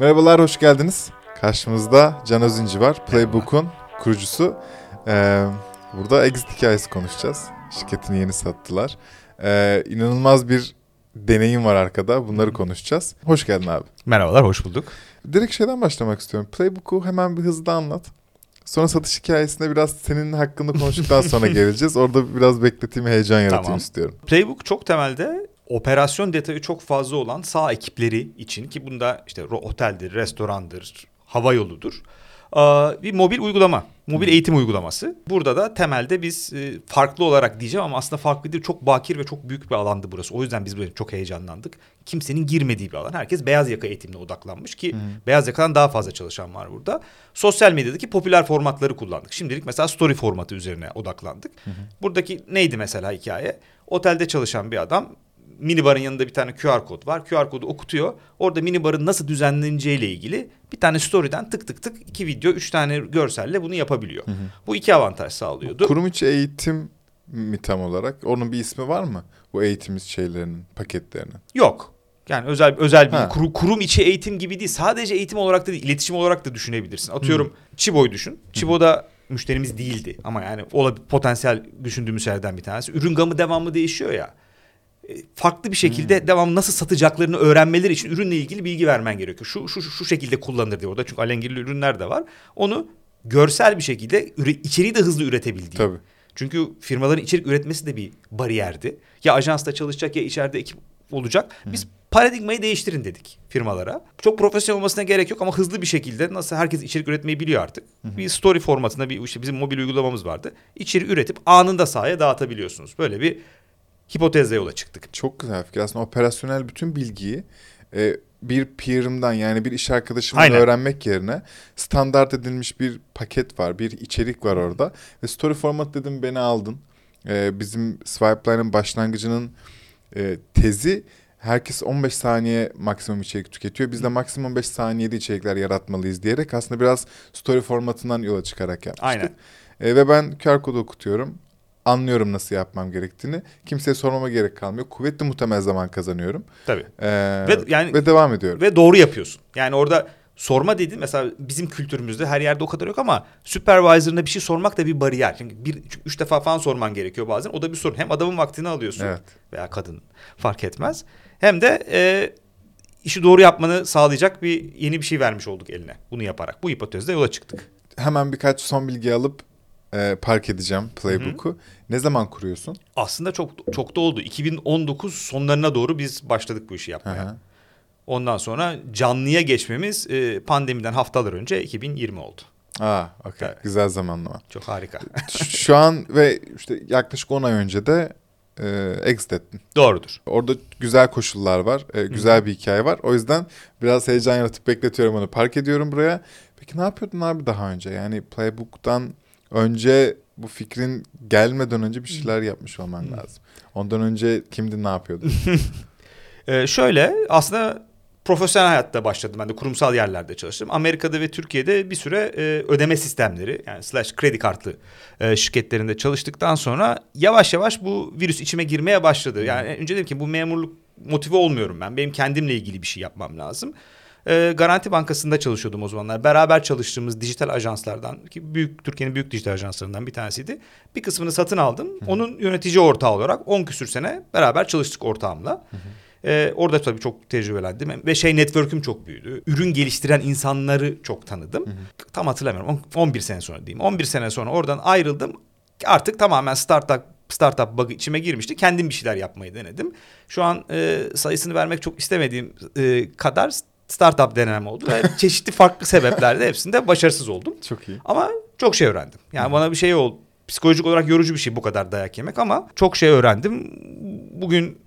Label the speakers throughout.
Speaker 1: Merhabalar, hoş geldiniz. Karşımızda Can Özüncü var, Playbook'un kurucusu. Ee, burada exit hikayesi konuşacağız. Şirketini yeni sattılar. Ee, inanılmaz bir deneyim var arkada, bunları konuşacağız. Hoş geldin abi.
Speaker 2: Merhabalar, hoş bulduk.
Speaker 1: Direkt şeyden başlamak istiyorum. Playbook'u hemen bir hızlı anlat. Sonra satış hikayesinde biraz senin hakkında konuştuktan sonra geleceğiz. Orada biraz bekleteyim, heyecan yaratayım
Speaker 2: Tamam.
Speaker 1: istiyorum.
Speaker 2: Playbook çok temelde operasyon detayı çok fazla olan sağ ekipleri için ki bunda işte oteldir, restorandır, hava yoludur. Bir mobil uygulama, mobil eğitim uygulaması. Burada da temelde biz e, farklı olarak diyeceğim ama aslında farklı değil. Çok bakir ve çok büyük bir alandı burası. O yüzden biz böyle çok heyecanlandık. Kimsenin girmediği bir alan. Herkes beyaz yaka eğitimine odaklanmış ki beyaz yakadan daha fazla çalışan var burada. Sosyal medyadaki popüler formatları kullandık. Şimdilik mesela story formatı üzerine odaklandık. Buradaki neydi mesela hikaye? Otelde çalışan bir adam minibarın yanında bir tane QR kod var. QR kodu okutuyor. Orada minibarın nasıl düzenleneceğiyle ilgili bir tane story'den tık tık tık iki video, üç tane görselle bunu yapabiliyor. Bu iki avantaj sağlıyordu.
Speaker 1: Kurum içi eğitim mi tam olarak? Onun bir ismi var mı? Bu eğitim şeylerinin, paketlerinin.
Speaker 2: Yok. Yani özel özel bir
Speaker 1: Ha.
Speaker 2: kuru- kurum içi eğitim gibi değil. Sadece eğitim olarak da değil, iletişim olarak da düşünebilirsin. Atıyorum Çibo'yu düşün. Çibo'da müşterimiz değildi ama yani olabilir potansiyel düşündüğümüz şeylerden bir tanesi. Ürün gamı devamlı değişiyor ya. E, Farklı bir şekilde devamlı nasıl satacaklarını öğrenmeleri için ürünle ilgili bilgi vermen gerekiyor. Şu şu şu şekilde kullanılır diye orada çünkü alengirli ürünler de var. Onu görsel bir şekilde içeriği de hızlı üretebildiği.
Speaker 1: Tabii.
Speaker 2: Çünkü firmaların içerik üretmesi de bir bariyerdi. Ya ajansta çalışacak ya içeride ekip olacak. Biz paradigmayı değiştirin dedik firmalara. Çok profesyonel olmasına gerek yok ama hızlı bir şekilde nasıl herkes içerik üretmeyi biliyor artık. Bir story formatında bir işte bizim mobil uygulamamız vardı. İçeri üretip anında sahaya dağıtabiliyorsunuz. Böyle bir hipotezle yola çıktık.
Speaker 1: Çok güzel fikir. Aslında operasyonel bütün bilgiyi e, bir peer'ımdan yani bir iş arkadaşımdan
Speaker 2: Aynen.
Speaker 1: öğrenmek yerine standart edilmiş bir paket var, bir içerik var orada. Ve story format dedim beni aldın. E, bizim Swipeline'ın başlangıcının e, tezi herkes 15 saniye maksimum içerik tüketiyor. Biz de maksimum 15 saniyede içerikler yaratmalıyız diyerek aslında biraz story formatından yola çıkarak yapmıştık.
Speaker 2: Aynen.
Speaker 1: E, ve ben QR kodu okutuyorum. Anlıyorum nasıl yapmam gerektiğini. Kimseye sormama gerek kalmıyor. Kuvvetli muhtemel zaman kazanıyorum.
Speaker 2: Tabii.
Speaker 1: Ee,
Speaker 2: Ve yani-
Speaker 1: ve devam ediyorum.
Speaker 2: Ve doğru yapıyorsun. Yani orada sorma dedi mesela bizim kültürümüzde her yerde o kadar yok ama supervisor'ına bir şey sormak da bir bariyer. Çünkü bir çünkü üç defa falan sorman gerekiyor bazen. O da bir sorun. Hem adamın vaktini alıyorsun
Speaker 1: Evet.
Speaker 2: veya kadın fark etmez. Hem de e, işi doğru yapmanı sağlayacak bir yeni bir şey vermiş olduk eline. Bunu yaparak. Bu hipotezle yola çıktık.
Speaker 1: Hemen birkaç son bilgi alıp e, park edeceğim Playbook'u. Ne zaman kuruyorsun?
Speaker 2: Aslında çok çok da oldu. 2019 sonlarına doğru biz başladık bu işi
Speaker 1: Hı
Speaker 2: yapmaya.
Speaker 1: hı.
Speaker 2: Ondan sonra canlıya geçmemiz e, pandemiden haftalar önce 2020 oldu.
Speaker 1: Aa, okey.
Speaker 2: Evet.
Speaker 1: Güzel zamanlama.
Speaker 2: Çok harika.
Speaker 1: Şu an ve işte yaklaşık 10 ay önce de e, exit ettin.
Speaker 2: Doğrudur.
Speaker 1: Orada güzel koşullar var, e, güzel bir hikaye var. O yüzden biraz heyecan yaratıp bekletiyorum onu. Park ediyorum buraya. Peki ne yapıyordun abi daha önce? Yani Playbook'tan önce bu fikrin gelmeden önce bir şeyler yapmış olman lazım. Ondan önce kimdin, ne yapıyordun?
Speaker 2: Ee, şöyle aslında profesyonel hayatta başladım ben de kurumsal yerlerde çalıştım. Amerika'da ve Türkiye'de bir süre e, ödeme sistemleri yani slash kredi kartlı e, şirketlerinde çalıştıktan sonra yavaş yavaş bu virüs içime girmeye başladı. Yani önce dedim ki bu memurluk motive olmuyorum ben. Benim kendimle ilgili bir şey yapmam lazım. E, Garanti Bankası'nda çalışıyordum o zamanlar. Beraber çalıştığımız dijital ajanslardan ki büyük Türkiye'nin büyük dijital ajanslarından bir tanesiydi. Bir kısmını satın aldım. Onun yönetici ortağı olarak 10 küsür sene beraber çalıştık ortağımla. Ee, orada tabii çok tecrübelendim ve şey network'üm çok büyüdü. Ürün geliştiren insanları çok tanıdım. Tam hatırlamıyorum. On- 11 sene sonra diyeyim. 11 sene sonra oradan ayrıldım. Artık tamamen startup startup bug'ı içime girmişti. Kendim bir şeyler yapmayı denedim. Şu an e, sayısını vermek çok istemediğim e, kadar startup denemem oldu ve çeşitli farklı sebeplerle hepsinde başarısız oldum.
Speaker 1: Çok iyi.
Speaker 2: Ama çok şey öğrendim. Yani bana bir şey oldu. Psikolojik olarak yorucu bir şey bu kadar dayak yemek ama çok şey öğrendim. Bugün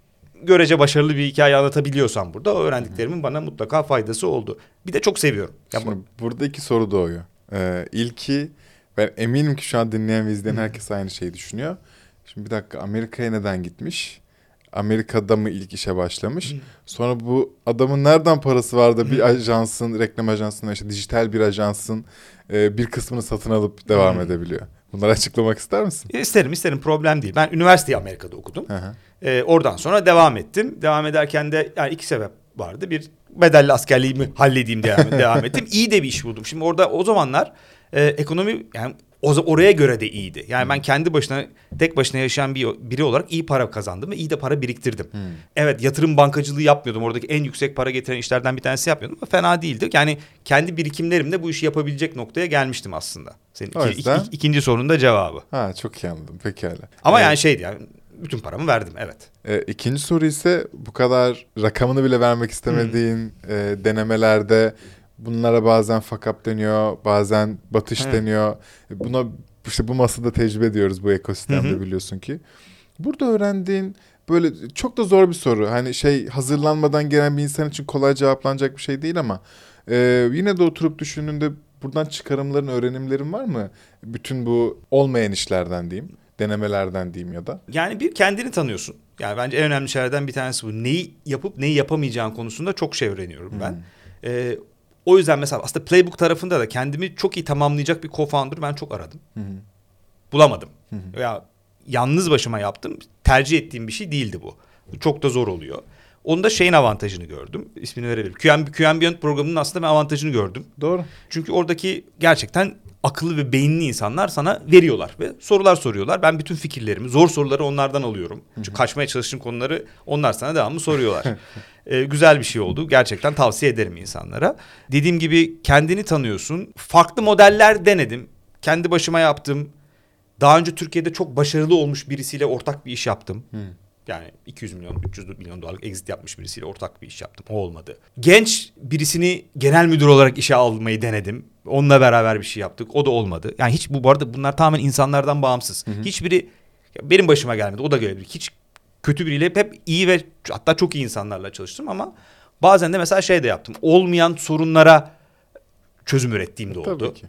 Speaker 2: görece başarılı bir hikaye anlatabiliyorsam burada o öğrendiklerimin bana mutlaka faydası oldu. Bir de çok seviyorum. Ya bu-
Speaker 1: Şimdi burada iki soru doğuyor. Ee, ilki ben eminim ki şu an dinleyen ve izleyen herkes aynı şeyi düşünüyor. Şimdi bir dakika Amerika'ya neden gitmiş? Amerika'da mı ilk işe başlamış? Sonra bu adamın nereden parası var da bir ajansın, reklam ajansının, işte dijital bir ajansın e, bir kısmını satın alıp devam edebiliyor. Bunları açıklamak ister misin?
Speaker 2: İsterim isterim problem değil. Ben üniversiteyi Amerika'da okudum.
Speaker 1: Hı hı.
Speaker 2: Ee, oradan sonra devam ettim. Devam ederken de yani iki sebep vardı. Bir bedelli askerliğimi halledeyim diye devam, devam ettim. İyi de bir iş buldum. Şimdi orada o zamanlar e, ekonomi yani o, oraya göre de iyiydi. Yani ben kendi başına tek başına yaşayan bir biri olarak iyi para kazandım ve iyi de para biriktirdim.
Speaker 1: Hmm.
Speaker 2: Evet yatırım bankacılığı yapmıyordum. Oradaki en yüksek para getiren işlerden bir tanesi yapmıyordum ama fena değildi. Yani kendi birikimlerimle bu işi yapabilecek noktaya gelmiştim aslında. Senin iki,
Speaker 1: yüzden-
Speaker 2: iki- ikinci sorunun da cevabı.
Speaker 1: Ha çok iyi anladım pekala.
Speaker 2: Ama
Speaker 1: Ee,
Speaker 2: yani şeydi yani bütün paramı verdim evet.
Speaker 1: E, ikinci soru ise bu kadar rakamını bile vermek istemediğin e, denemelerde bunlara bazen fuck up deniyor, bazen batış
Speaker 2: Evet.
Speaker 1: deniyor. E, Buna işte bu masada tecrübe ediyoruz bu ekosistemde
Speaker 2: Hı hı.
Speaker 1: biliyorsun ki. Burada öğrendiğin böyle çok da zor bir soru. Hani şey hazırlanmadan gelen bir insan için kolay cevaplanacak bir şey değil ama e, yine de oturup düşündüğünde buradan çıkarımların, öğrenimlerin var mı? Bütün bu olmayan işlerden diyeyim, denemelerden diyeyim ya da.
Speaker 2: Yani bir kendini tanıyorsun. Yani bence en önemli şeylerden bir tanesi bu. Neyi yapıp neyi yapamayacağın konusunda çok şey öğreniyorum ben.
Speaker 1: Hmm.
Speaker 2: Ee, o yüzden mesela aslında playbook tarafında da kendimi çok iyi tamamlayacak bir co-founder ben çok aradım.
Speaker 1: Hı hı.
Speaker 2: Bulamadım.
Speaker 1: Hı hı.
Speaker 2: Ya yalnız başıma yaptım. Tercih ettiğim bir şey değildi bu. Çok da zor oluyor. Onda şeyin avantajını gördüm. İsmini verebilirim. QM, QM Beyond programının aslında ben avantajını gördüm.
Speaker 1: Doğru.
Speaker 2: Çünkü oradaki gerçekten akıllı ve beyinli insanlar sana veriyorlar ve sorular soruyorlar. Ben bütün fikirlerimi, zor soruları onlardan alıyorum. Çünkü kaçmaya çalıştığım konuları onlar sana devamlı soruyorlar. Ee, güzel bir şey oldu. Gerçekten tavsiye ederim insanlara. Dediğim gibi kendini tanıyorsun. Farklı modeller denedim. Kendi başıma yaptım. Daha önce Türkiye'de çok başarılı olmuş birisiyle ortak bir iş yaptım.
Speaker 1: Hı.
Speaker 2: Yani 200 milyon, 300 milyon dolarlık exit yapmış birisiyle ortak bir iş yaptım. O olmadı. Genç birisini genel müdür olarak işe almayı denedim. Onunla beraber bir şey yaptık. O da olmadı. Yani hiç bu bu arada bunlar tamamen insanlardan bağımsız. Hiçbiri ya benim başıma gelmedi. O da gelebilir. Hiç kötü biriyle hep, hep iyi ve hatta çok iyi insanlarla çalıştım ama bazen de mesela şey de yaptım. Olmayan sorunlara çözüm ürettiğim de oldu.
Speaker 1: Tabii ki.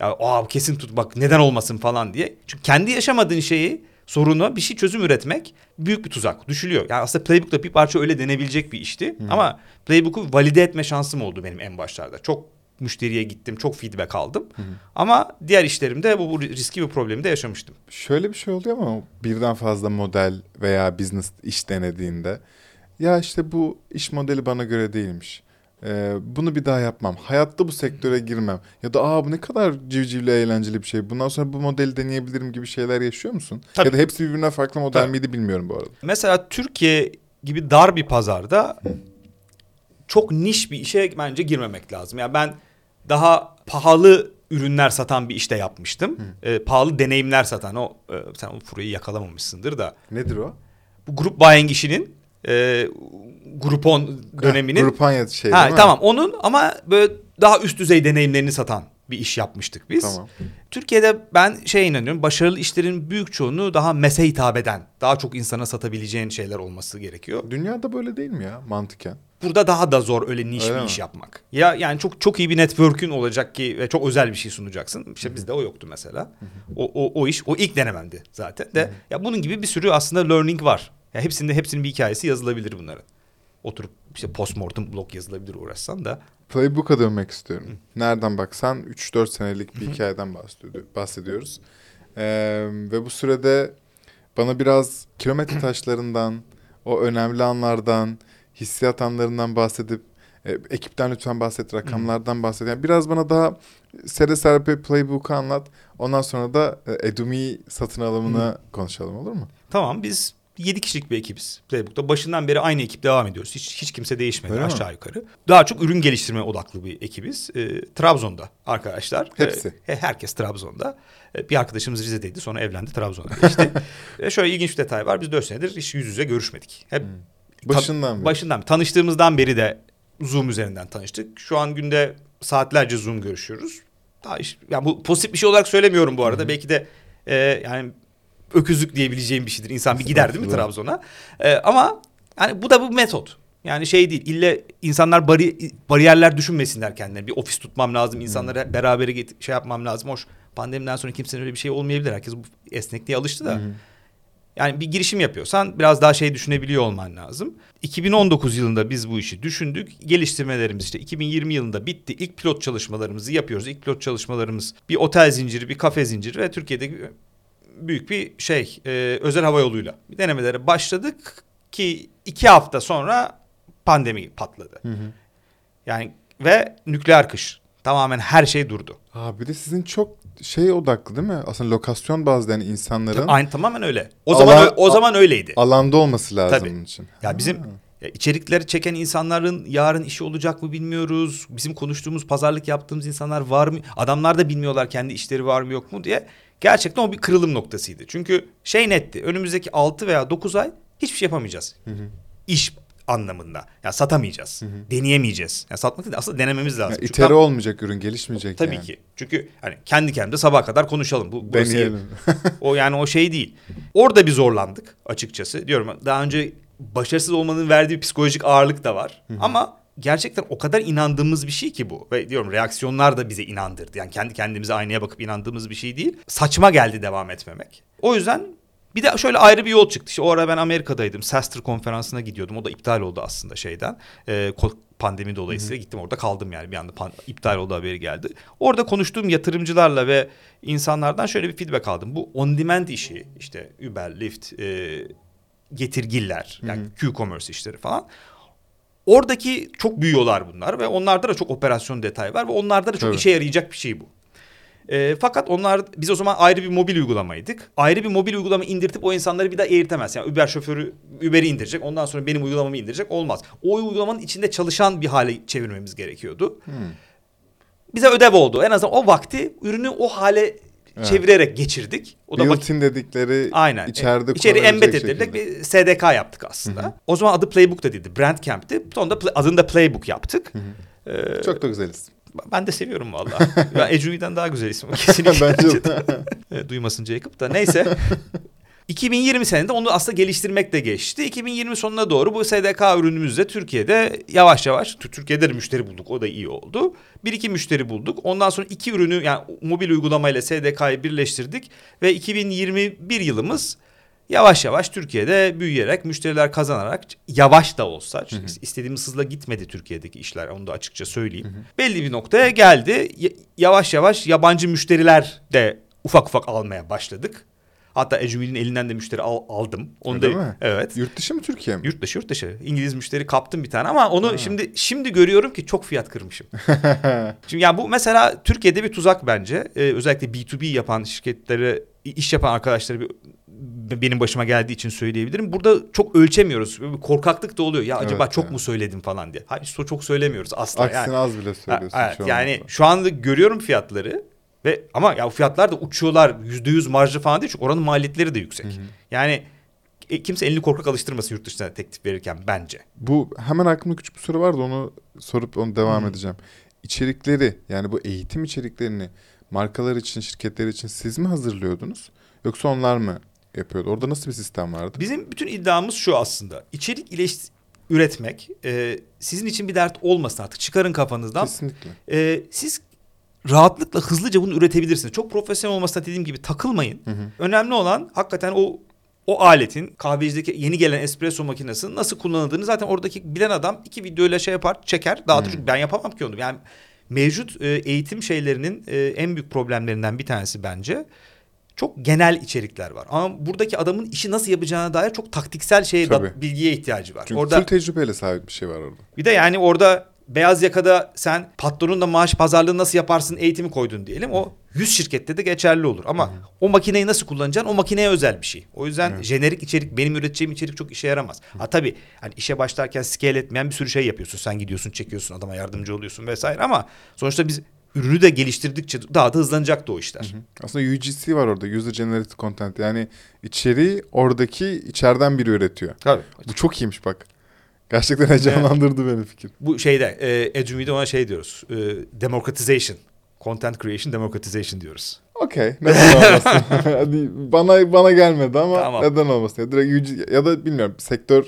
Speaker 2: Ya aa kesin tut bak neden olmasın falan diye. Çünkü kendi yaşamadığın şeyi sorunu bir şey çözüm üretmek büyük bir tuzak. Düşülüyor. Yani aslında Playbook'ta bir parça öyle denebilecek bir işti. Ama Playbook'u valide etme şansım oldu benim en başlarda. Çok müşteriye gittim, çok feedback aldım. Ama diğer işlerimde bu, bu riski ve problemi de yaşamıştım.
Speaker 1: Şöyle bir şey oluyor ama birden fazla model veya business iş denediğinde ya işte bu iş modeli bana göre değilmiş. Ee, bunu bir daha yapmam. Hayatta bu sektöre girmem. Ya da aa bu ne kadar civcivli eğlenceli bir şey. Bundan sonra bu modeli deneyebilirim gibi şeyler yaşıyor musun?
Speaker 2: Tabii.
Speaker 1: Ya da hepsi birbirine farklı model
Speaker 2: Tabii.
Speaker 1: miydi bilmiyorum bu arada.
Speaker 2: Mesela Türkiye gibi dar bir pazarda çok niş bir işe bence girmemek lazım. Yani ben daha pahalı ürünler satan bir işte yapmıştım. Ee, pahalı deneyimler satan o e, sen o furayı yakalamamışsındır da.
Speaker 1: Nedir o?
Speaker 2: Bu grup buying işinin e, Groupon döneminin.
Speaker 1: Grupanya şey
Speaker 2: ha, tamam onun ama böyle daha üst düzey deneyimlerini satan bir iş yapmıştık biz.
Speaker 1: Tamam.
Speaker 2: Türkiye'de ben şey inanıyorum başarılı işlerin büyük çoğunluğu daha mese hitap eden daha çok insana satabileceğin şeyler olması gerekiyor.
Speaker 1: Dünyada böyle değil mi ya mantıken?
Speaker 2: Burada daha da zor öyle niş
Speaker 1: Öyle
Speaker 2: bir
Speaker 1: mi?
Speaker 2: iş yapmak. Ya yani çok çok iyi bir network'ün olacak ki ve çok özel bir şey sunacaksın. İşte bizde o yoktu mesela. O, o, o iş o ilk denemendi zaten. De ya bunun gibi bir sürü aslında learning var. Ya hepsinde hepsinin bir hikayesi yazılabilir bunların. Oturup işte postmortem blog yazılabilir uğraşsan da.
Speaker 1: Playbook'a dönmek istiyorum. Nereden baksan 3-4 senelik bir hikayeden bahsediyor- bahsediyoruz. Ee, ve bu sürede bana biraz kilometre taşlarından, o önemli anlardan, hissiyat anlarından bahsedip, e, ekipten lütfen bahset, rakamlardan bahset. Yani biraz bana daha sere serpe Playbook'u anlat. Ondan sonra da e, Edumi satın alımını konuşalım olur mu?
Speaker 2: Tamam biz 7 kişilik bir ekibiz Playbook'ta. Başından beri aynı ekip devam ediyoruz. Hiç, hiç kimse değişmedi
Speaker 1: Öyle mi?
Speaker 2: aşağı yukarı. Daha çok ürün geliştirme odaklı bir ekibiz. Ee, Trabzon'da arkadaşlar.
Speaker 1: Hepsi.
Speaker 2: Ee, herkes Trabzon'da. Ee, bir arkadaşımız Rize'deydi sonra evlendi Trabzon'a geçti. Ve şöyle ilginç bir detay var. Biz 4 senedir hiç yüz yüze görüşmedik. Hep
Speaker 1: Başından beri.
Speaker 2: Başından beri. Tanıştığımızdan beri de Zoom üzerinden tanıştık. Şu an günde saatlerce Zoom görüşüyoruz. Daha iş, yani bu pozitif bir şey olarak söylemiyorum bu arada. Belki de e, yani öküzlük diyebileceğim bir şeydir. İnsan bir gider değil mi. Trabzon'a? E, ama yani bu da bu metot. Yani şey değil. İlle insanlar bari, bariyerler düşünmesinler kendilerine. Bir ofis tutmam lazım. insanları hep beraber get- şey yapmam lazım. Hoş pandemiden sonra kimsenin öyle bir şey olmayabilir. Herkes bu esnekliğe alıştı da.
Speaker 1: Hı.
Speaker 2: Yani bir girişim yapıyorsan biraz daha şey düşünebiliyor olman lazım. 2019 yılında biz bu işi düşündük. Geliştirmelerimiz işte 2020 yılında bitti. İlk pilot çalışmalarımızı yapıyoruz. İlk pilot çalışmalarımız bir otel zinciri, bir kafe zinciri ve Türkiye'de büyük bir şey e, özel hava yoluyla denemelere başladık ki iki hafta sonra pandemi patladı.
Speaker 1: Hı hı.
Speaker 2: Yani ve nükleer kış. Tamamen her şey durdu.
Speaker 1: Aa, bir de sizin çok şey odaklı değil mi? Aslında lokasyon bazlı yani insanların
Speaker 2: Aynı tamamen öyle. O
Speaker 1: Alan-
Speaker 2: zaman o zaman öyleydi.
Speaker 1: alanda olması lazım
Speaker 2: Tabii.
Speaker 1: bunun için.
Speaker 2: Ya bizim
Speaker 1: Ha.
Speaker 2: ya içerikleri çeken insanların yarın işi olacak mı bilmiyoruz. Bizim konuştuğumuz pazarlık yaptığımız insanlar var mı? Adamlar da bilmiyorlar kendi işleri var mı yok mu diye. Gerçekten o bir kırılım noktasıydı. Çünkü şey netti. Önümüzdeki 6 veya 9 ay hiçbir şey yapamayacağız. İş anlamında. Ya satamayacağız. Deneyemeyeceğiz. Ya satmak değil de aslında denememiz lazım.
Speaker 1: Ya
Speaker 2: Çünkü
Speaker 1: itere
Speaker 2: tam-
Speaker 1: olmayacak ürün gelişmeyecek
Speaker 2: Tabii
Speaker 1: yani.
Speaker 2: ki. Çünkü hani kendi kendimize sabaha kadar konuşalım. Bu.
Speaker 1: Deneyelim.
Speaker 2: O yani o şey değil. Orada bir zorlandık açıkçası. Diyorum daha önce başarısız olmanın verdiği psikolojik ağırlık da var. Ama gerçekten o kadar inandığımız bir şey ki bu. Ve diyorum reaksiyonlar da bize inandırdı. Yani kendi kendimize aynaya bakıp inandığımız bir şey değil. Saçma geldi devam etmemek. O yüzden bir de şöyle ayrı bir yol çıktı. İşte o ara ben Amerika'daydım. Sester konferansına gidiyordum. O da iptal oldu aslında şeyden. Ko- pandemi dolayısıyla gittim orada kaldım yani bir anda pan- iptal oldu haberi geldi. Orada konuştuğum yatırımcılarla ve insanlardan şöyle bir feedback aldım. Bu on demand işi işte Uber, Lyft, e, getirgiller yani Q-commerce işleri falan. Oradaki çok büyüyorlar bunlar ve onlarda da çok operasyon detay var ve onlarda da çok
Speaker 1: Tabii.
Speaker 2: işe yarayacak bir şey bu. E, fakat onlar biz o zaman ayrı bir mobil uygulamaydık. Ayrı bir mobil uygulama indirtip o insanları bir daha eğitemez. Yani Uber şoförü Uber'i indirecek ondan sonra benim uygulamamı indirecek olmaz. O uygulamanın içinde çalışan bir hale çevirmemiz gerekiyordu. Bize ödev oldu. En azından o vakti ürünü o hale
Speaker 1: Evet.
Speaker 2: çevirerek geçirdik. O da
Speaker 1: Built-in dedikleri
Speaker 2: Aynen.
Speaker 1: içeride
Speaker 2: İçeri
Speaker 1: kullanabilecek
Speaker 2: embed
Speaker 1: şekilde.
Speaker 2: bir SDK yaptık aslında. O zaman adı Playbook da değildi. Brandcamp'ti. Sonra da adını da Playbook yaptık. Ee,
Speaker 1: Çok da güzeliz.
Speaker 2: ben de seviyorum vallahi. ben daha güzel isim kesinlikle.
Speaker 1: Bence de.
Speaker 2: E, Duymasın Jacob da neyse. 2020 senede onu aslında geliştirmek de geçti. 2020 sonuna doğru bu SDK ürünümüzle Türkiye'de yavaş yavaş Tü- Türkiye'de de müşteri bulduk. O da iyi oldu. Bir iki müşteri bulduk. Ondan sonra iki ürünü yani mobil uygulamayla SDK'yı birleştirdik ve 2021 yılımız yavaş yavaş Türkiye'de büyüyerek müşteriler kazanarak yavaş da olsa çünkü istediğimiz hızla gitmedi Türkiye'deki işler onu da açıkça söyleyeyim. Belli bir noktaya geldi. Yavaş yavaş yabancı müşteriler de ufak ufak almaya başladık. Hatta Ejumil'in elinden de müşteri al- aldım. Onu
Speaker 1: Öyle
Speaker 2: da
Speaker 1: mi?
Speaker 2: evet.
Speaker 1: Yurt dışı mı Türkiye mi?
Speaker 2: Yurt dışı yurt dışı. İngiliz müşteri kaptım bir tane ama onu şimdi şimdi görüyorum ki çok fiyat kırmışım. şimdi yani bu mesela Türkiye'de bir tuzak bence. Ee, özellikle B2B yapan şirketlere iş yapan arkadaşları bir, benim başıma geldiği için söyleyebilirim. Burada çok ölçemiyoruz. Korkaklık da oluyor. Ya acaba
Speaker 1: Evet
Speaker 2: çok
Speaker 1: ya.
Speaker 2: mu söyledim falan diye. Hayır çok söylemiyoruz asla.
Speaker 1: Aksine
Speaker 2: yani.
Speaker 1: az bile söylüyorsun
Speaker 2: Ha, evet,
Speaker 1: şu an.
Speaker 2: yani şu anda görüyorum fiyatları ve ama ya fiyatlar da uçuyorlar yüzde yüz marjı falan değil çünkü oranın maliyetleri de yüksek. Yani e, kimse elini korkak alıştırmasın yurt dışına teklif verirken bence.
Speaker 1: Bu hemen aklımda küçük bir soru vardı onu sorup onu devam edeceğim. İçerikleri yani bu eğitim içeriklerini markalar için, şirketler için siz mi hazırlıyordunuz? Yoksa onlar mı yapıyordu? Orada nasıl bir sistem vardı?
Speaker 2: Bizim bütün iddiamız şu aslında. İçerik ileş üretmek e, sizin için bir dert olmasın artık. Çıkarın kafanızdan.
Speaker 1: Kesinlikle.
Speaker 2: E, siz rahatlıkla hızlıca bunu üretebilirsiniz. Çok profesyonel olmasına dediğim gibi takılmayın. Önemli olan hakikaten o o aletin kahvecideki yeni gelen espresso makinesinin nasıl kullanıldığını zaten oradaki bilen adam iki videoyla şey yapar, çeker, dağıtır. Çünkü ben yapamam ki onu. Yani mevcut e, eğitim şeylerinin e, en büyük problemlerinden bir tanesi bence çok genel içerikler var. Ama buradaki adamın işi nasıl yapacağına dair çok taktiksel şeye da, bilgiye ihtiyacı var.
Speaker 1: Çünkü
Speaker 2: Orada
Speaker 1: full tecrübeyle sahip bir şey var orada.
Speaker 2: bir de yani orada beyaz yakada sen patronun da maaş pazarlığı nasıl yaparsın eğitimi koydun diyelim. O 100 şirkette de geçerli olur. Ama o makineyi nasıl kullanacaksın o makineye özel bir şey. O yüzden jenerik içerik benim üreteceğim içerik çok işe yaramaz. Ha tabii hani işe başlarken scale etmeyen bir sürü şey yapıyorsun. Sen gidiyorsun çekiyorsun adama yardımcı oluyorsun vesaire ama sonuçta biz ürünü de geliştirdikçe daha da hızlanacaktı o işler.
Speaker 1: Aslında UGC var orada. User Generated Content. Yani içeriği oradaki içeriden biri üretiyor.
Speaker 2: Tabii.
Speaker 1: Bu çok iyiymiş bak. Gerçekten heyecanlandırdı beni fikir.
Speaker 2: Bu şeyde e, Edumi'de ona şey diyoruz. E, democratization. Content creation democratization diyoruz.
Speaker 1: Okey. Neden olmasın? Bana bana gelmedi ama
Speaker 2: Tamam.
Speaker 1: neden olmasın? Ya, direkt UGC, ya da bilmiyorum sektör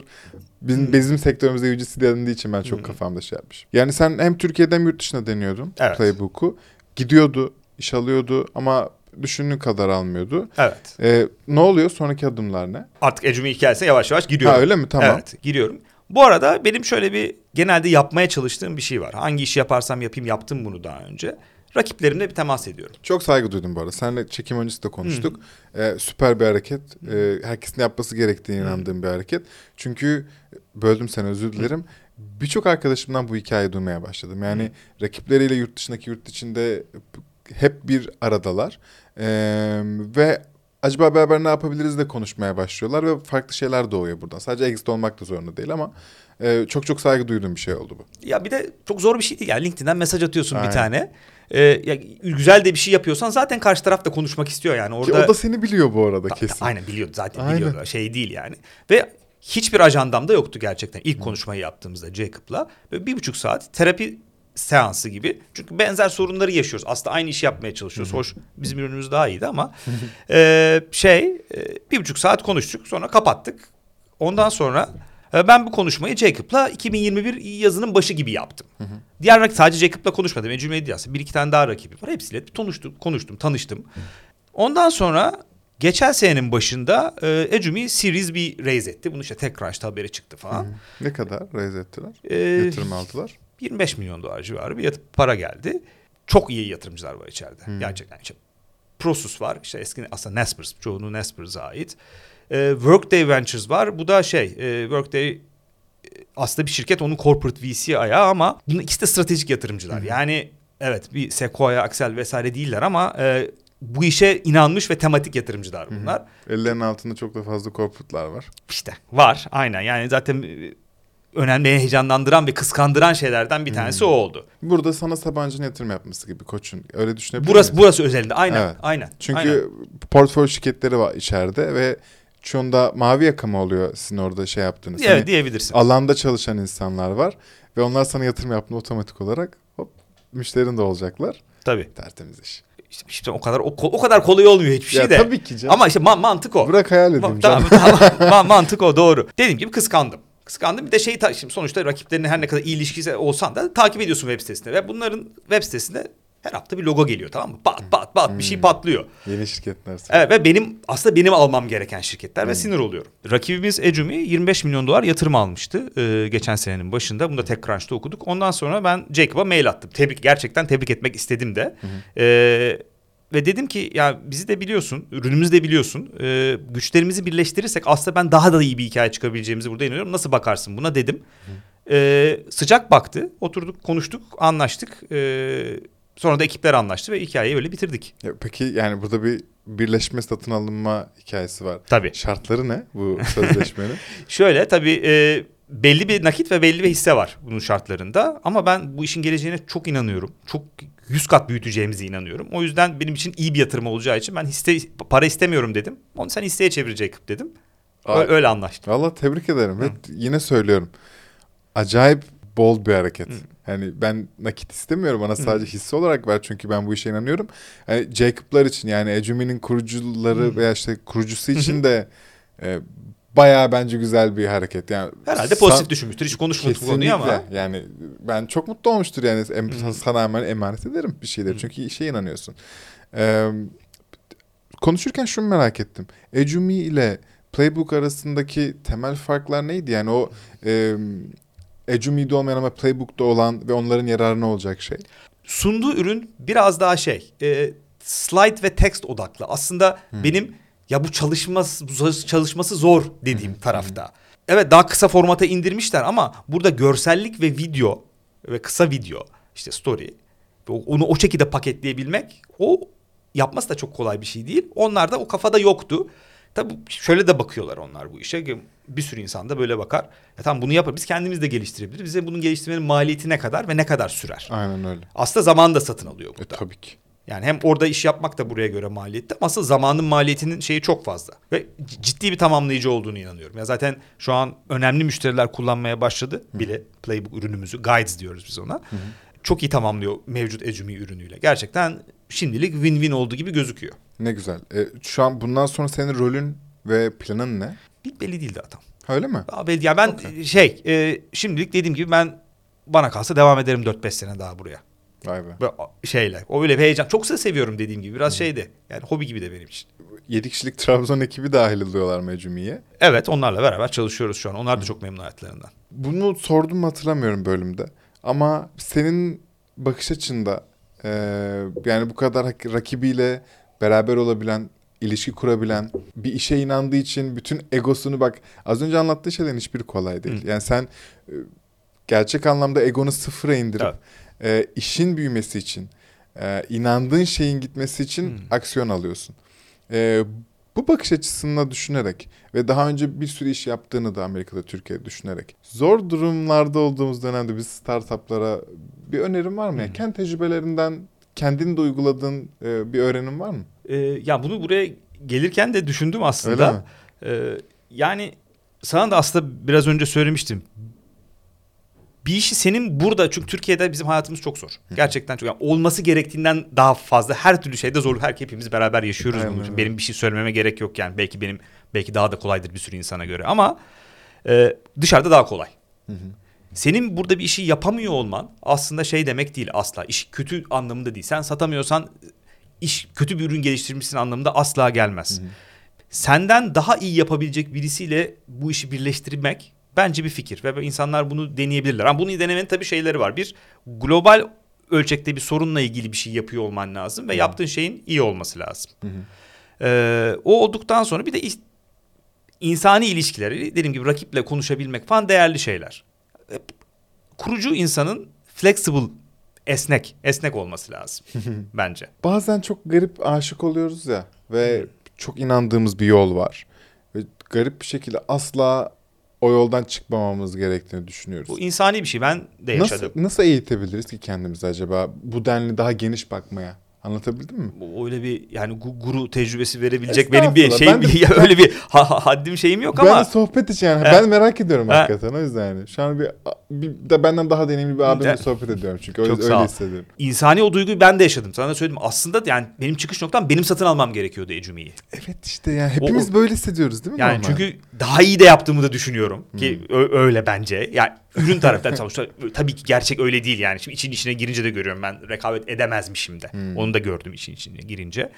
Speaker 1: bizim, bizim sektörümüzde UGC dendiği için ben çok kafamda şey yapmışım. Yani sen hem Türkiye'de hem yurt dışında deniyordun
Speaker 2: Evet.
Speaker 1: Playbook'u. Gidiyordu, iş alıyordu ama düşündüğün kadar almıyordu.
Speaker 2: Evet.
Speaker 1: Ee, ne oluyor? Sonraki adımlar ne?
Speaker 2: Artık Ecumi hikayesine yavaş yavaş giriyorum.
Speaker 1: Ha öyle mi? Tamam.
Speaker 2: Evet giriyorum. Bu arada benim şöyle bir genelde yapmaya çalıştığım bir şey var. Hangi işi yaparsam yapayım yaptım bunu daha önce. Rakiplerimle bir temas ediyorum.
Speaker 1: Çok saygı duydum bu arada. Seninle çekim öncesi de konuştuk. Ee, süper bir hareket. Ee, herkesin yapması gerektiğine inandığım bir hareket. Çünkü böldüm seni özür dilerim. birçok arkadaşımdan bu hikayeyi duymaya başladım. Yani rakipleriyle yurt dışındaki yurt içinde hep bir aradalar. Ee, ve acaba beraber ne yapabiliriz de konuşmaya başlıyorlar ve farklı şeyler doğuyor buradan. Sadece exit olmak da zorunda değil ama e, çok çok saygı duyduğum bir şey oldu bu.
Speaker 2: Ya bir de çok zor bir şey değil. Yani LinkedIn'den mesaj atıyorsun
Speaker 1: Aynen.
Speaker 2: bir tane. Ee, ya güzel de bir şey yapıyorsan zaten karşı taraf da konuşmak istiyor yani.
Speaker 1: Ki
Speaker 2: Orada
Speaker 1: o da seni biliyor bu arada kesin.
Speaker 2: Aynen biliyordu zaten
Speaker 1: Aynen.
Speaker 2: biliyordu. Şey değil yani. Ve hiçbir ajandam da yoktu gerçekten. İlk konuşmayı yaptığımızda Jacob'la. Böyle bir buçuk saat terapi seansı gibi. Çünkü benzer sorunları yaşıyoruz. Aslında aynı işi yapmaya çalışıyoruz. Hoş bizim ürünümüz daha iyiydi ama e, şey e, bir buçuk saat konuştuk. Sonra kapattık. Ondan sonra e, ben bu konuşmayı Jacob'la 2021 yazının başı gibi yaptım. Diğer rakip sadece Jacob'la konuşmadım. Değil aslında. Bir iki tane daha rakibim var. Hepsiyle konuştum, konuştum, tanıştım. Ondan sonra geçen senenin başında e, Ecumi Series bir raise etti. Bunu işte TechCrunch'ta haberi çıktı falan.
Speaker 1: Ne kadar raise ettiler?
Speaker 2: E,
Speaker 1: Yatırım aldılar.
Speaker 2: 25 milyon dolar civarı bir para geldi. Çok iyi yatırımcılar var içeride.
Speaker 1: Hmm.
Speaker 2: Gerçekten. İşte Prosus var. İşte eski aslında Naspers. Çoğunu Naspers'a ait. E, Workday Ventures var. Bu da şey e, Workday e, aslında bir şirket onun corporate VC ayağı ama bunun ikisi de stratejik yatırımcılar. Yani evet bir Sequoia, Axel vesaire değiller ama e, bu işe inanmış ve tematik yatırımcılar bunlar.
Speaker 1: Ellerinin altında çok da fazla corporate'lar var.
Speaker 2: İşte var aynen yani zaten e, önemli heyecanlandıran ve kıskandıran şeylerden bir tanesi o oldu.
Speaker 1: Burada sana Sabancı'nın yatırım yapması gibi koçun. Öyle düşünebilir
Speaker 2: Burası
Speaker 1: miyiz?
Speaker 2: burası özelinde aynen
Speaker 1: Evet.
Speaker 2: aynen.
Speaker 1: Çünkü
Speaker 2: aynen.
Speaker 1: portföy şirketleri var içeride ve çoğunda mavi yaka mı oluyor sizin orada şey yaptığınız?
Speaker 2: evet
Speaker 1: Hani
Speaker 2: diyebilirsin.
Speaker 1: alanda çalışan insanlar var ve onlar sana yatırım yaptığında otomatik olarak hop müşterin de olacaklar.
Speaker 2: Tabii.
Speaker 1: Tertemiz iş.
Speaker 2: İşte, işte o kadar o, o kadar kolay olmuyor hiçbir şey
Speaker 1: ya
Speaker 2: de.
Speaker 1: tabii ki canım.
Speaker 2: Ama işte ma- mantık o.
Speaker 1: Bırak hayal edeyim
Speaker 2: Ma-
Speaker 1: canım.
Speaker 2: tamam, tamam. Ma- mantık o doğru. Dediğim gibi kıskandım. Kıskandım bir de şey şimdi sonuçta rakiplerine her ne kadar iyi ilişkisi olsan da takip ediyorsun web sitesinde ve bunların web sitesinde her hafta bir logo geliyor tamam mı? Pat pat pat bir
Speaker 1: Hmm.
Speaker 2: şey patlıyor.
Speaker 1: Yeni şirketler.
Speaker 2: Evet ve benim aslında benim almam gereken şirketler ve sinir oluyorum. Rakibimiz Ecumi 25 milyon dolar yatırım almıştı e, geçen senenin başında. Bunu da TechCrunch'ta okuduk. Ondan sonra ben Jacob'a mail attım. Tebrik gerçekten tebrik etmek istedim de. E, ve dedim ki ya bizi de biliyorsun, ürünümüzü de biliyorsun. E, güçlerimizi birleştirirsek aslında ben daha da iyi bir hikaye çıkabileceğimizi burada inanıyorum. Nasıl bakarsın buna dedim. E, sıcak baktı. Oturduk, konuştuk, anlaştık. E, sonra da ekipler anlaştı ve hikayeyi öyle bitirdik.
Speaker 1: Ya peki yani burada bir birleşme satın alınma hikayesi var.
Speaker 2: Tabii.
Speaker 1: Şartları ne bu sözleşmenin?
Speaker 2: Şöyle tabii e, belli bir nakit ve belli bir hisse var bunun şartlarında. Ama ben bu işin geleceğine çok inanıyorum. Çok yüz kat büyüteceğimize inanıyorum. O yüzden benim için iyi bir yatırım olacağı için ben hisse para istemiyorum dedim. Onu sen hisseye çevirecek dedim.
Speaker 1: Aa,
Speaker 2: Ö- öyle anlaştık.
Speaker 1: Valla tebrik ederim ve yine söylüyorum. Acayip bol bir hareket. Yani ben nakit istemiyorum bana sadece hisse olarak ver çünkü ben bu işe inanıyorum. Yani Jacob'lar için yani Ecumi'nin kurucuları veya işte kurucusu için de e, bayağı bence güzel bir hareket. Yani
Speaker 2: Herhalde pozitif düşünmüştür. Hiç konuşmadık bu konuyu ama.
Speaker 1: Yani ben çok mutlu olmuştur yani em- sana hemen emanet ederim bir şeyleri çünkü işe inanıyorsun. Ee, konuşurken şunu merak ettim. Ecumi ile Playbook arasındaki temel farklar neydi? Yani o e, Ecumi'de olmayan ama Playbook'ta olan ve onların yararına olacak şey.
Speaker 2: sunduğu ürün biraz daha şey e, slide ve text odaklı. Aslında benim ya bu çalışması bu çalışması zor dediğim tarafta. Evet daha kısa formata indirmişler ama burada görsellik ve video ve kısa video işte story onu o şekilde paketleyebilmek o yapması da çok kolay bir şey değil. Onlar da o kafada yoktu. Tabii şöyle de bakıyorlar onlar bu işe. Bir sürü insan da böyle bakar. Ya tamam bunu yapar. Biz kendimiz de geliştirebiliriz. Bize bunun geliştirmenin maliyeti ne kadar ve ne kadar sürer?
Speaker 1: Aynen öyle.
Speaker 2: Aslında zaman da satın alıyor
Speaker 1: E,
Speaker 2: burada.
Speaker 1: tabii ki.
Speaker 2: Yani hem orada iş yapmak da buraya göre maliyetli ama asıl zamanın maliyetinin şeyi çok fazla. Ve ciddi bir tamamlayıcı olduğunu inanıyorum. Ya zaten şu an önemli müşteriler kullanmaya başladı bile Playbook ürünümüzü. Guides diyoruz biz ona. Çok iyi tamamlıyor mevcut Ecumi ürünüyle. Gerçekten şimdilik win-win olduğu gibi gözüküyor.
Speaker 1: Ne güzel. E, şu an bundan sonra senin rolün ve planın ne?
Speaker 2: Belli değil tam.
Speaker 1: Öyle mi?
Speaker 2: Daha belli. Ya ben
Speaker 1: Okey.
Speaker 2: şey e, şimdilik dediğim gibi ben bana kalsa devam ederim 4-5 sene daha buraya.
Speaker 1: Vay be.
Speaker 2: Böyle şeyle. O öyle bir heyecan. Çok da seviyorum dediğim gibi. Biraz şeydi. Yani hobi gibi de benim için.
Speaker 1: 7 kişilik Trabzon ekibi dahil oluyorlar mı Ecumi'ye?
Speaker 2: Evet onlarla beraber çalışıyoruz şu an. Onlar da çok memnun hayatlarından.
Speaker 1: Bunu sordum mu hatırlamıyorum bölümde. Ama senin bakış açında e, yani bu kadar rakibiyle beraber olabilen, ilişki kurabilen, bir işe inandığı için bütün egosunu bak az önce anlattığı şeylerin hiçbiri kolay değil. Yani sen e, gerçek anlamda egonu sıfıra indirip e, işin büyümesi için, e, inandığın şeyin gitmesi için
Speaker 2: Hmm.
Speaker 1: aksiyon alıyorsun. E, bu bakış açısını düşünerek ve daha önce bir sürü iş yaptığını da Amerika'da, Türkiye'de düşünerek zor durumlarda olduğumuz dönemde biz startuplara bir önerim var mı? ya?
Speaker 2: Hmm.
Speaker 1: Kendi tecrübelerinden kendin de uyguladığın e, bir öğrenim var mı?
Speaker 2: Ee, ya bunu buraya gelirken de düşündüm aslında. Ee, yani sana da aslında biraz önce söylemiştim. Bir işi senin burada çünkü Türkiye'de bizim hayatımız çok zor. Gerçekten çok. Yani olması gerektiğinden daha fazla her türlü şeyde zor. Her hepimiz beraber yaşıyoruz
Speaker 1: Aynen
Speaker 2: bunun için. Benim bir şey söylememe gerek yok yani. Belki benim belki daha da kolaydır bir sürü insana göre ama e, dışarıda daha kolay. Senin burada bir işi yapamıyor olman aslında şey demek değil asla. İş kötü anlamında değil. Sen satamıyorsan iş kötü bir ürün geliştirmişsin anlamında asla gelmez. Senden daha iyi yapabilecek birisiyle bu işi birleştirmek bence bir fikir ve insanlar bunu deneyebilirler. Ama bunu denemenin tabii şeyleri var. Bir global ölçekte bir sorunla ilgili bir şey yapıyor olman lazım ve yaptığın şeyin iyi olması lazım. Ee, o olduktan sonra bir de insani ilişkileri dediğim gibi rakiple konuşabilmek falan değerli şeyler. Hep Kurucu insanın flexible, esnek, esnek olması lazım bence.
Speaker 1: Bazen çok garip aşık oluyoruz ya ve çok inandığımız bir yol var. Ve garip bir şekilde asla o yoldan çıkmamamız gerektiğini düşünüyoruz.
Speaker 2: Bu insani bir şey. Ben de
Speaker 1: Nasıl,
Speaker 2: yaşadım.
Speaker 1: nasıl eğitebiliriz ki kendimizi acaba bu denli daha geniş bakmaya? Anlatabildim mi?
Speaker 2: Öyle bir yani gu- guru tecrübesi verebilecek benim bir şeyim
Speaker 1: ben de-
Speaker 2: öyle bir ha- ha- haddim şeyim yok
Speaker 1: ben
Speaker 2: ama
Speaker 1: de sohbet için yani
Speaker 2: He.
Speaker 1: ben merak ediyorum
Speaker 2: He.
Speaker 1: hakikaten o yüzden yani. Şu an bir, bir de benden daha deneyimli bir abimle sohbet ediyorum çünkü öyle,
Speaker 2: Çok sağ
Speaker 1: öyle
Speaker 2: ol.
Speaker 1: hissediyorum.
Speaker 2: insani o duyguyu ben de yaşadım. Sana da söyledim. Aslında yani benim çıkış noktam benim satın almam gerekiyordu Ecüme'yi.
Speaker 1: Evet işte yani hepimiz böyle hissediyoruz değil mi?
Speaker 2: Yani
Speaker 1: normal?
Speaker 2: çünkü daha iyi de yaptığımı da düşünüyorum ki ö- öyle bence. Yani ürün taraftan sonuçta tabii ki gerçek öyle değil yani. Şimdi için içine girince de görüyorum ben rekabet edemezmişim de. Onu da gördüm için içine girince.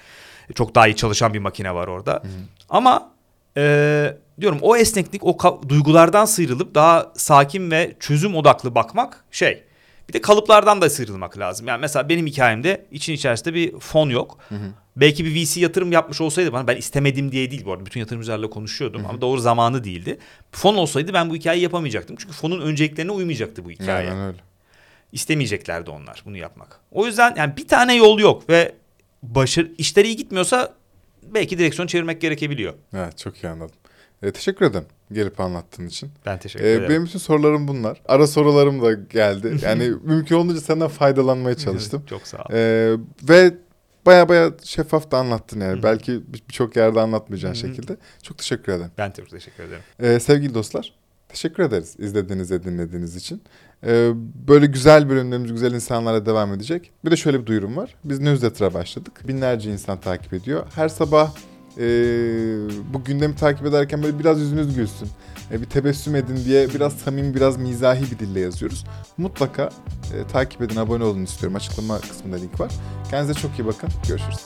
Speaker 2: Çok daha iyi çalışan bir makine var orada. Ama e, diyorum o esneklik o duygulardan sıyrılıp daha sakin ve çözüm odaklı bakmak şey. Bir de kalıplardan da sıyrılmak lazım. Yani mesela benim hikayemde için içerisinde bir fon yok. Belki bir VC yatırım yapmış olsaydı bana ben istemedim diye değil bu arada. Bütün yatırımcılarla konuşuyordum ama doğru zamanı değildi. Fon olsaydı ben bu hikayeyi yapamayacaktım. Çünkü fonun önceliklerine uymayacaktı bu hikaye.
Speaker 1: Aynen öyle.
Speaker 2: İstemeyeceklerdi onlar bunu yapmak. O yüzden yani bir tane yol yok ve başarı işleri iyi gitmiyorsa belki direksiyon çevirmek gerekebiliyor.
Speaker 1: Evet çok iyi anladım. E, teşekkür ederim gelip anlattığın için.
Speaker 2: Ben teşekkür
Speaker 1: E,
Speaker 2: ederim.
Speaker 1: benim bütün sorularım bunlar. Ara sorularım da geldi. Yani mümkün olduğunca senden faydalanmaya çalıştım.
Speaker 2: Çok sağ ol.
Speaker 1: E, ve baya baya şeffaf da anlattın yani. Belki bir- birçok yerde anlatmayacağın şekilde. Çok teşekkür ederim.
Speaker 2: Ben çok teşekkür ederim.
Speaker 1: E, sevgili dostlar, teşekkür ederiz izlediğiniz ve dinlediğiniz için. E, böyle güzel bölümlerimiz, güzel insanlara devam edecek. Bir de şöyle bir duyurum var. Biz newsletter'a başladık. Binlerce insan takip ediyor. Her sabah e, bu gündemi takip ederken böyle biraz yüzünüz gülsün. E, bir tebessüm edin diye biraz samimi, biraz mizahi bir dille yazıyoruz. Mutlaka e, takip edin, abone olun istiyorum. Açıklama kısmında link var. Kendinize çok iyi bakın. Görüşürüz.